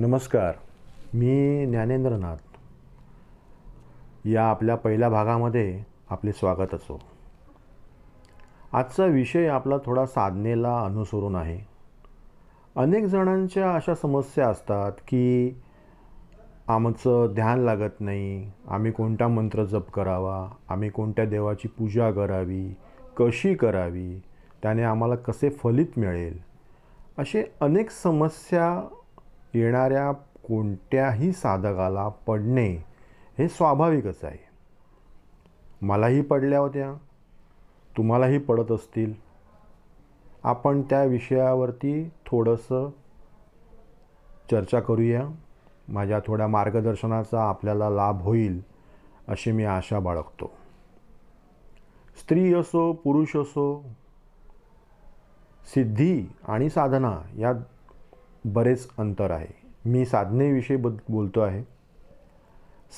नमस्कार मी ज्ञानेंद्रनाथ. या आपल्या पहिल्या भागामध्ये आपले स्वागत असो. आजचा विषय आपला थोडा साधनेला अनुसरून आहे. अनेक जणांच्या अशा समस्या असतात की आमचं ध्यान लागत नाही आम्ही कोणता मंत्र जप करावा आम्ही कोणत्या देवाची पूजा करावी कशी करावी त्याने आम्हाला कसे फलित मिळेल असे अनेक समस्या येणाऱ्या कोणत्याही साधकाला पडणे हे स्वाभाविकच आहे. मलाही पडल्या होत्या. तुम्हालाही पडत असतील. आपण त्या विषयावरती थोडंसं चर्चा करूया. माझ्या थोड्या मार्गदर्शनाचा आपल्याला लाभ होईल अशी मी आशा बाळगतो. स्त्री असो पुरुष असो सिद्धी आणि साधना या बरेच अंतर आहे. मी साधनेविषयी बद बोलतो आहे.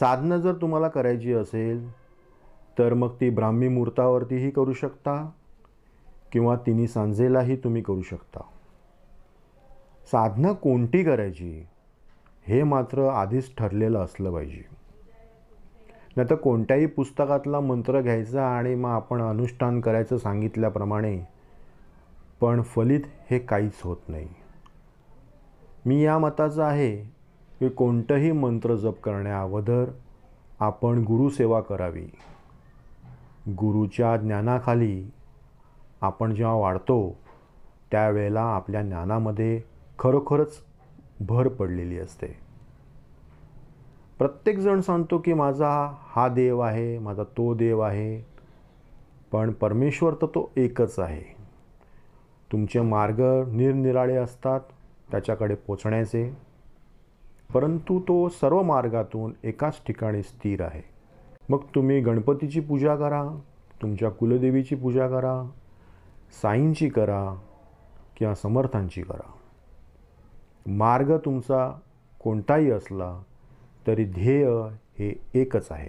साधना जर तुम्हाला करायची असेल तर मग ती ब्राह्मी मुहूर्तावरतीही करू शकता किंवा तिन्ही सांजेलाही तुम्ही करू शकता. साधना कोणती करायची हे मात्र आधीच ठरलेलं असलं पाहिजे. नाही तर कोणत्याही पुस्तकातला मंत्र घ्यायचा आणि मग आपण अनुष्ठान करायचं सांगितल्याप्रमाणे पण फलित हे काहीच होत नाही. मी या मताचा आहे की कोणतंही मंत्र जप करण्याअगोदर आपण गुरुसेवा करावी. गुरुच्या ज्ञानाखाली आपण जेव्हा वाढतो त्यावेळेला आपल्या ज्ञानामध्ये खरोखरच भर पडलेली असते. प्रत्येकजण सांगतो की माझा हा देव आहे माझा तो देव आहे पण परमेश्वर तर तो एकच आहे. तुमचे मार्ग निरनिराळे असतात त्याच्याकडे पोचण्याचे. परंतु तो सर्व मार्गातून एकाच ठिकाणी स्थिर आहे. मग तुम्ही गणपतीची पूजा करा तुमच्या कुलदेवीची पूजा करा साईंची करा किंवा समर्थांची करा. मार्ग तुमचा कोणताही असला तरी ध्येय हे एकच आहे.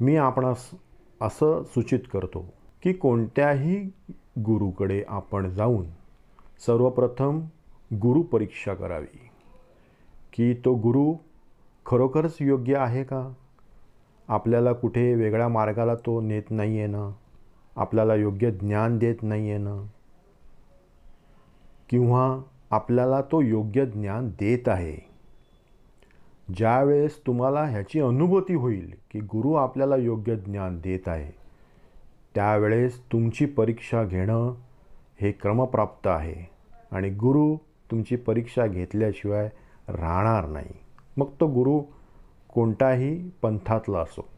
मी आपणास असं सूचित करतो की कोणत्याही गुरुकडे आपण जाऊन सर्वप्रथम गुरु परीक्षा करावी. की तो गुरु खरोखरच योग्य आहे का? आपल्याला कुठे वेगळ्या मार्गाला तो नेत नाही आहे ना? आपल्याला योग्य ज्ञान देत नाही आहे ना? किंवा आपल्याला तो योग्य ज्ञान देत आहे? ज्यावेळेस तुम्हाला ह्याची अनुभूती होईल की गुरु आपल्याला योग्य ज्ञान देत आहे त्यावेळेस तुमची परीक्षा घेणं हे क्रमप्राप्त आहे आणि गुरु तुमची परीक्षा घेतल्याशिवाय राहणार नाही. मग तो गुरु कोणताही पंथातला असो.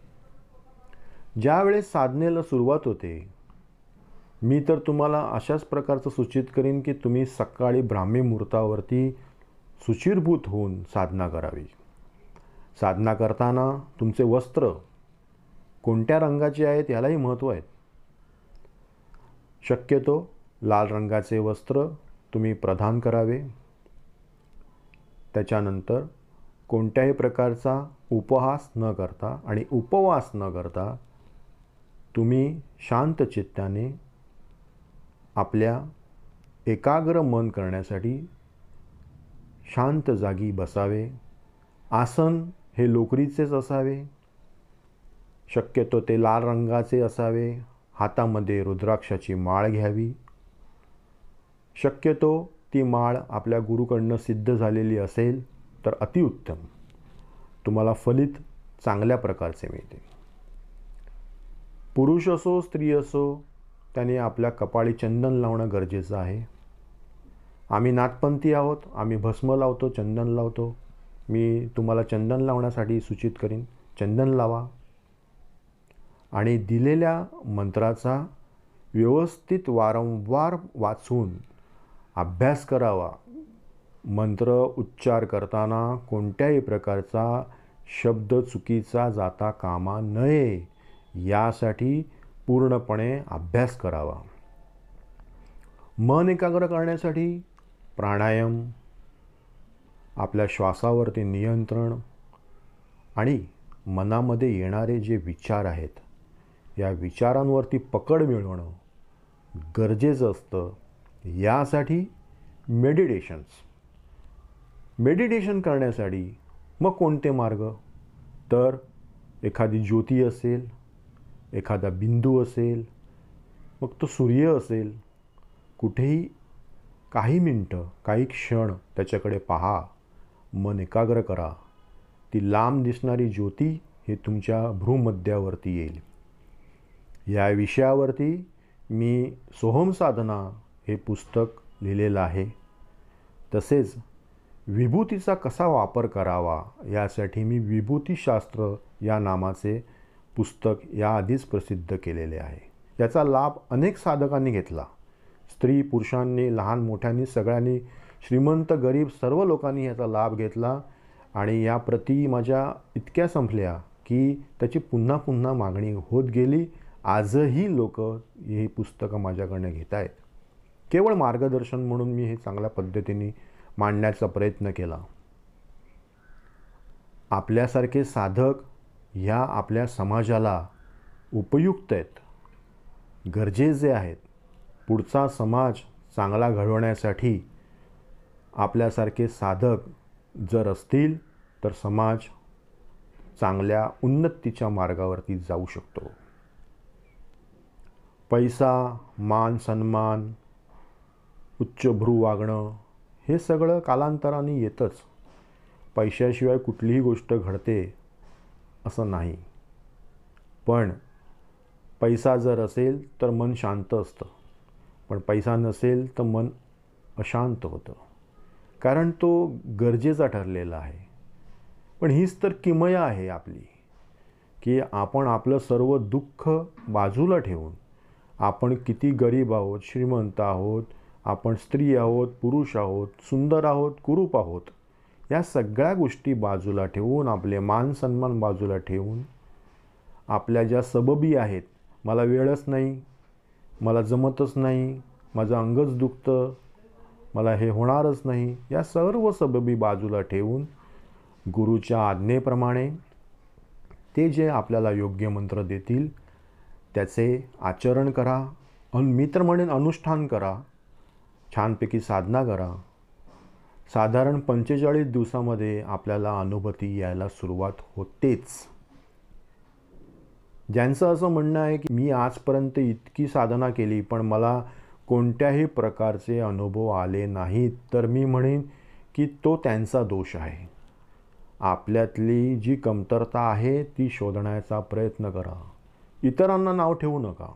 ज्यावेळेस साधनेला सुरुवात होते मी तर तुम्हाला अशाच प्रकारचं सूचित करीन की तुम्ही सकाळी ब्राह्मी मुहूर्तावरती सुचिरभूत होऊन साधना करावी. साधना करताना तुमचे वस्त्र कोणत्या रंगाचे आहेत यालाही महत्त्व आहे. शक्यतो लाल रंगाचे वस्त्र तुम्ही प्रदान करावे. त्याच्यानंतर कोणत्याही प्रकारचा उपहास न करता आणि उपवास न करता तुम्ही शांत चित्ताने आपल्या एकाग्र मन करण्यासाठी शांत जागी बसावे. आसन हे लोकरीचेच असावे. शक्यतो ते लाल रंगाचे असावे. हातामध्ये रुद्राक्षाची माळ घ्यावी. शक्यतो ती माळ आपल्या गुरुकडनं सिद्ध झालेली असेल तर अतिउत्तम. तुम्हाला फलित चांगल्या प्रकारचे मिळते. पुरुष असो स्त्री असो त्याने आपल्या कपाळी चंदन लावणं गरजेचं आहे. आम्ही नाथपंथी आहोत आम्ही भस्म लावतो चंदन लावतो. मी तुम्हाला चंदन लावण्यासाठी सूचित करीन चंदन लावा. आणि दिलेल्या मंत्राचा व्यवस्थित वारंवार वाचून अभ्यास करावा. मंत्र उच्चार करताना कोणत्याही प्रकारचा शब्द चुकीचा जाता कामा नये यासाठी पूर्णपणे अभ्यास करावा. मन एकाग्र करण्यासाठी प्राणायाम आपल्या श्वासावरती नियंत्रण आणि मनामध्ये येणारे जे विचार आहेत या विचारांवरती पकड मिळवणं गरजेचं असतं. यासाठी मेडिटेशन्स. मेडिटेशन करण्यासाठी मग कोणते मार्ग? तर एखादी ज्योती असेल एखादा बिंदू असेल मग तो सूर्य असेल. कुठेही काही मिनटं काही क्षण त्याच्याकडे पहा मन एकाग्र करा. ती लांब दिसणारी ज्योती हे तुमच्या भ्रूमध्यावरती येईल. या विषयावरती मी सोहम साधना हे पुस्तक लिहिलेलं आहे. तसेच विभूतीचा कसा वापर करावा यासाठी मी विभूतीशास्त्र या नामाचे पुस्तक याआधीच प्रसिद्ध केलेले आहे. याचा लाभ अनेक साधकांनी घेतला. स्त्री पुरुषांनी लहान मोठ्यांनी सगळ्यांनी श्रीमंत गरीब सर्व लोकांनी याचा लाभ घेतला आणि या प्रती माझ्या इतक्या संपल्या की त्याची पुन्हा पुन्हा मागणी होत गेली. आजही लोक हे पुस्तकं माझ्याकडनं घेत आहेत केवळ मार्गदर्शन म्हणून मी हे चांगल्या पद्धतीने मांडण्याचा प्रयत्न केला. आपल्यासारखे साधक ह्या आपल्या समाजाला उपयुक्त आहेत. गरजेचे आहेत. पुढचा समाज चांगला घडवण्यासाठी आपल्यासारखे साधक जर असतील तर समाज चांगल्या उन्नतीच्या मार्गावरती जाऊ शकतो. पैसा मान सन्मान उच्चभ्रू वागणं हे सगळं कालांतराने येतंच. पैशाशिवाय कुठलीही गोष्ट घडते असं नाही. पण पैसा जर असेल तर मन शांत असतं. पण पैसा नसेल तर मन अशांत होतं. कारण तो गरजेचा ठरलेला आहे. पण हीच तर किमया आहे आपली की आपण आपलं सर्व दुःख बाजूला ठेवून आपण किती गरीब आहोत श्रीमंत आहोत आपण स्त्री आहोत पुरुष आहोत सुंदर आहोत कुरूप आहोत या सगळ्या गोष्टी बाजूला ठेवून आपले मान सन्मान बाजूला ठेवून आपल्या ज्या सबबी आहेत मला वेळच नाही मला जमतच नाही माझं अंगच दुखतं मला हे होणारच नाही या सर्व सबबी बाजूला ठेवून गुरुच्या आज्ञेप्रमाणे ते जे आपल्याला योग्य मंत्र देतील त्याचे आचरण करा अन मी तर म्हणेन अनुष्ठान करा छानपैकी साधना करा. साधारण पंचेचाळीस दिवसामध्ये आपल्याला अनुभूती यायला सुरुवात होतेच. ज्यांचं असं म्हणणं आहे की मी आजपर्यंत इतकी साधना केली पण मला कोणत्याही प्रकारचे अनुभव आले नाहीत तर मी म्हणेन की तो त्यांचा दोष आहे. आपल्यातली जी कमतरता आहे ती शोधण्याचा प्रयत्न करा. इतरांना नाव ठेवू नका.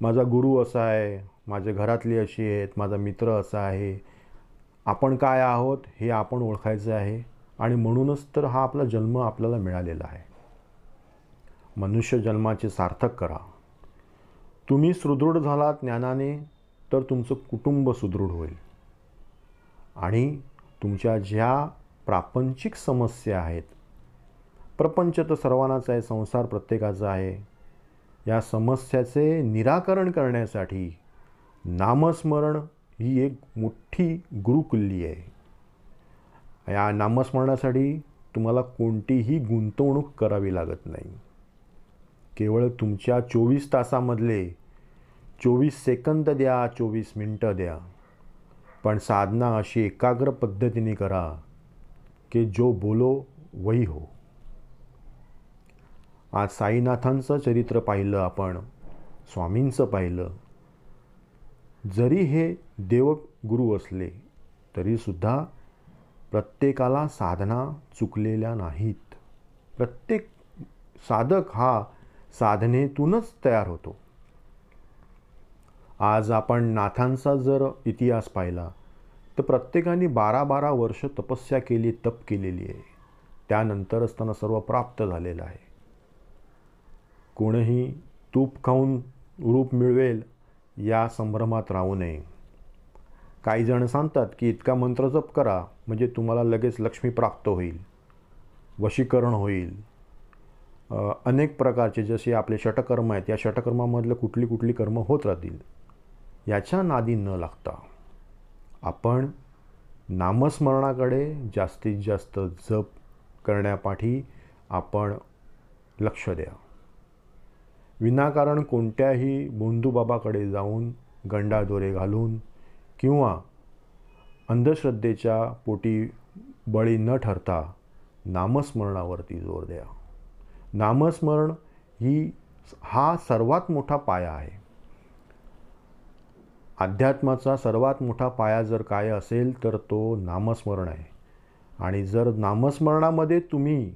माझा गुरु असा आहे माझ्या घरातली अशी आहेत माझा मित्र असा आहे. आपण काय आहोत हे आपण ओळखायचं आहे आणि म्हणूनच तर हा आपला जन्म आपल्याला मिळालेला आहे. मनुष्य जन्माचे सार्थक करा. तुम्ही सुदृढ झालात ज्ञानाने तर तुमचं कुटुंब सुदृढ होईल. आणि तुमच्या ज्या प्रापंचिक समस्या आहेत प्रपंच तर सर्वांनाच आहे संसार प्रत्येकाचा आहे या समस्याचे निराकरण करण्यासाठी नामस्मरण ही एक मोठी गुरुकुल्ली आहे. या नामस्मरणासाठी तुम्हाला कोणतीही गुंतवणूक करावी लागत नाही. केवळ तुमच्या चोवीस तासामधले चोवीस सेकंद द्या चोवीस मिनटं द्या. पण साधना अशी एकाग्र पद्धतीने करा की जो बोलो वही हो. आज साईनाथांचं चरित्र पाहिलं आपण स्वामींचं पाहिलं जरी हे देवगुरू असले तरीसुद्धा प्रत्येकाला साधना चुकलेल्या नाहीत. प्रत्येक साधक हा साधनेतूनच तयार होतो. आज आपण नाथांचा जर इतिहास पाहिला तर प्रत्येकाने बारा बारा वर्ष तपस्या केली तप केलेली आहे. त्यानंतरच त्यांना सर्व प्राप्त झालेलं आहे. कोणीही तूप खाऊन रूप मिळवेल या संभ्रमात राहू नये. काही जण सांगतात की इतका मंत्र जप करा म्हणजे तुम्हाला लगेच लक्ष्मी प्राप्त होईल वशीकरण होईल. अनेक प्रकारचे जसे आपले षटकर्म आहेत या षटकर्मामधलं कुठली कुठली कर्म होत राहतील याच्या नादी न लागता आपण नामस्मरणाकडे जास्तीत जास्त जप करण्यापाठी आपण लक्ष द्या. विनाकारण कोणत्याही बोंधूबाबाकडे जाऊन गंडादोरे घालून किंवा अंधश्रद्धेच्या पोटी बळी न ठरता नामस्मरणावरती जोर द्या. नामस्मरण ही हा सर्वात मोठा पाया आहे. अध्यात्माचा सर्वात मोठा पाया जर काय असेल तर तो नामस्मरण आहे. आणि जर नामस्मरणामध्ये तुम्ही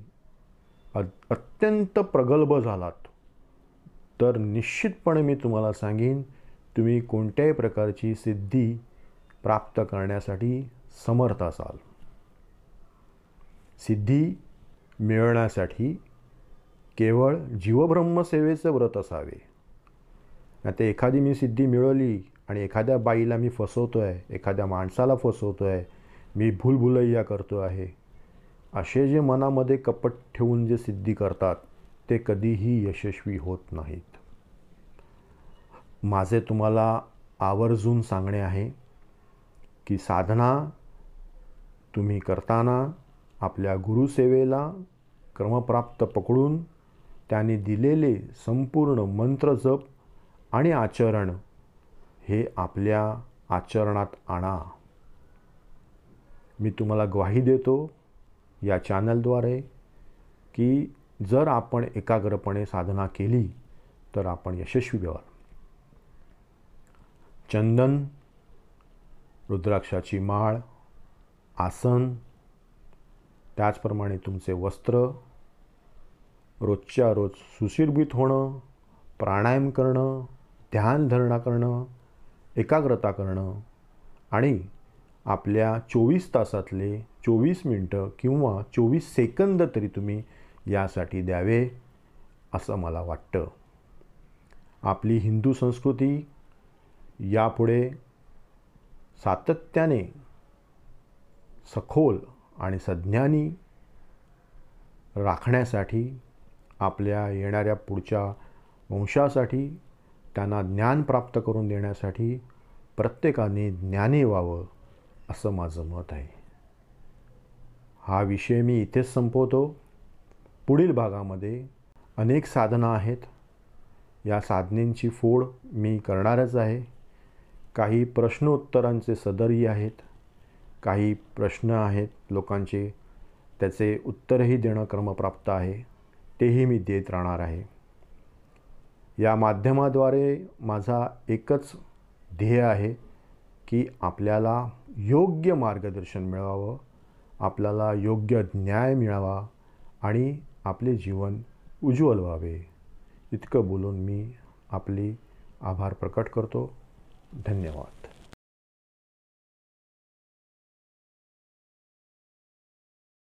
अत्यंत प्रगल्भ झालात तर निश्चितपणे मी तुम्हाला सांगेन तुम्ही कोणत्याही प्रकारची सिद्धी प्राप्त करण्यासाठी समर्थ असाल. सिद्धी मिळवण्यासाठी केवळ जीवब्रह्मसेवेचं व्रत असावे. आता एखादी मी सिद्धी मिळवली आणि एखाद्या बाईला मी फसवतो आहे एखाद्या माणसाला फसवतो आहे मी भूलभुलैया करतो आहे असे जे मनामध्ये कपट ठेवून जे सिद्धी करतात ते कधीही यशस्वी होत नाहीत. माझे तुम्हाला आवर्जून सांगणे आहे की साधना तुम्ही करताना आपल्या गुरुसेवेला क्रमप्राप्त पकडून त्याने दिलेले संपूर्ण मंत्र जप आणि आचरण हे आपल्या आचरणात आणा. मी तुम्हाला ग्वाही देतो या चॅनलद्वारे की जर आपण एकाग्रपणे साधना केली तर आपण यशस्वी व्हाल. चंदन रुद्राक्षाची माळ आसन त्याचप्रमाणे तुमचे वस्त्र रोजच्या रोज सुशीर्भित होणं प्राणायाम करणं ध्यानधारणा करणं एकाग्रता करणं आणि आपल्या चोवीस तासातले चोवीस मिनटं किंवा चोवीस सेकंद तरी तुम्ही यासाठी द्यावे असं मला वाटतं. आपली हिंदू संस्कृती यापुढे सातत्याने सखोल आणि सज्ञानी राखण्यासाठी आपल्या येणाऱ्या पुढच्या वंशासाठी त्यांना ज्ञान प्राप्त करून देण्यासाठी प्रत्येकाने ज्ञानी व्हावं असं माझं मत आहे. हा विषय मी इथेच संपवतो. पुढील भागामध्ये अनेक साधना आहेत. या साधनेंची फोड मी करणारच आहे. काही प्रश्नोत्तरांचे सदरही आहेत काही प्रश्न आहेत लोकांचे त्याचे उत्तरही देणं क्रमप्राप्त आहे तेही मी देत राहणार आहे. या माध्यमाद्वारे माझा एकच ध्येय आहे की आपल्याला योग्य मार्गदर्शन मिळावं आपल्याला योग्य न्याय मिळावा आणि आपले जीवन उज्ज्वल व्हावे. इतकं बोलून मी आपली आभार प्रकट करतो. धन्यवाद.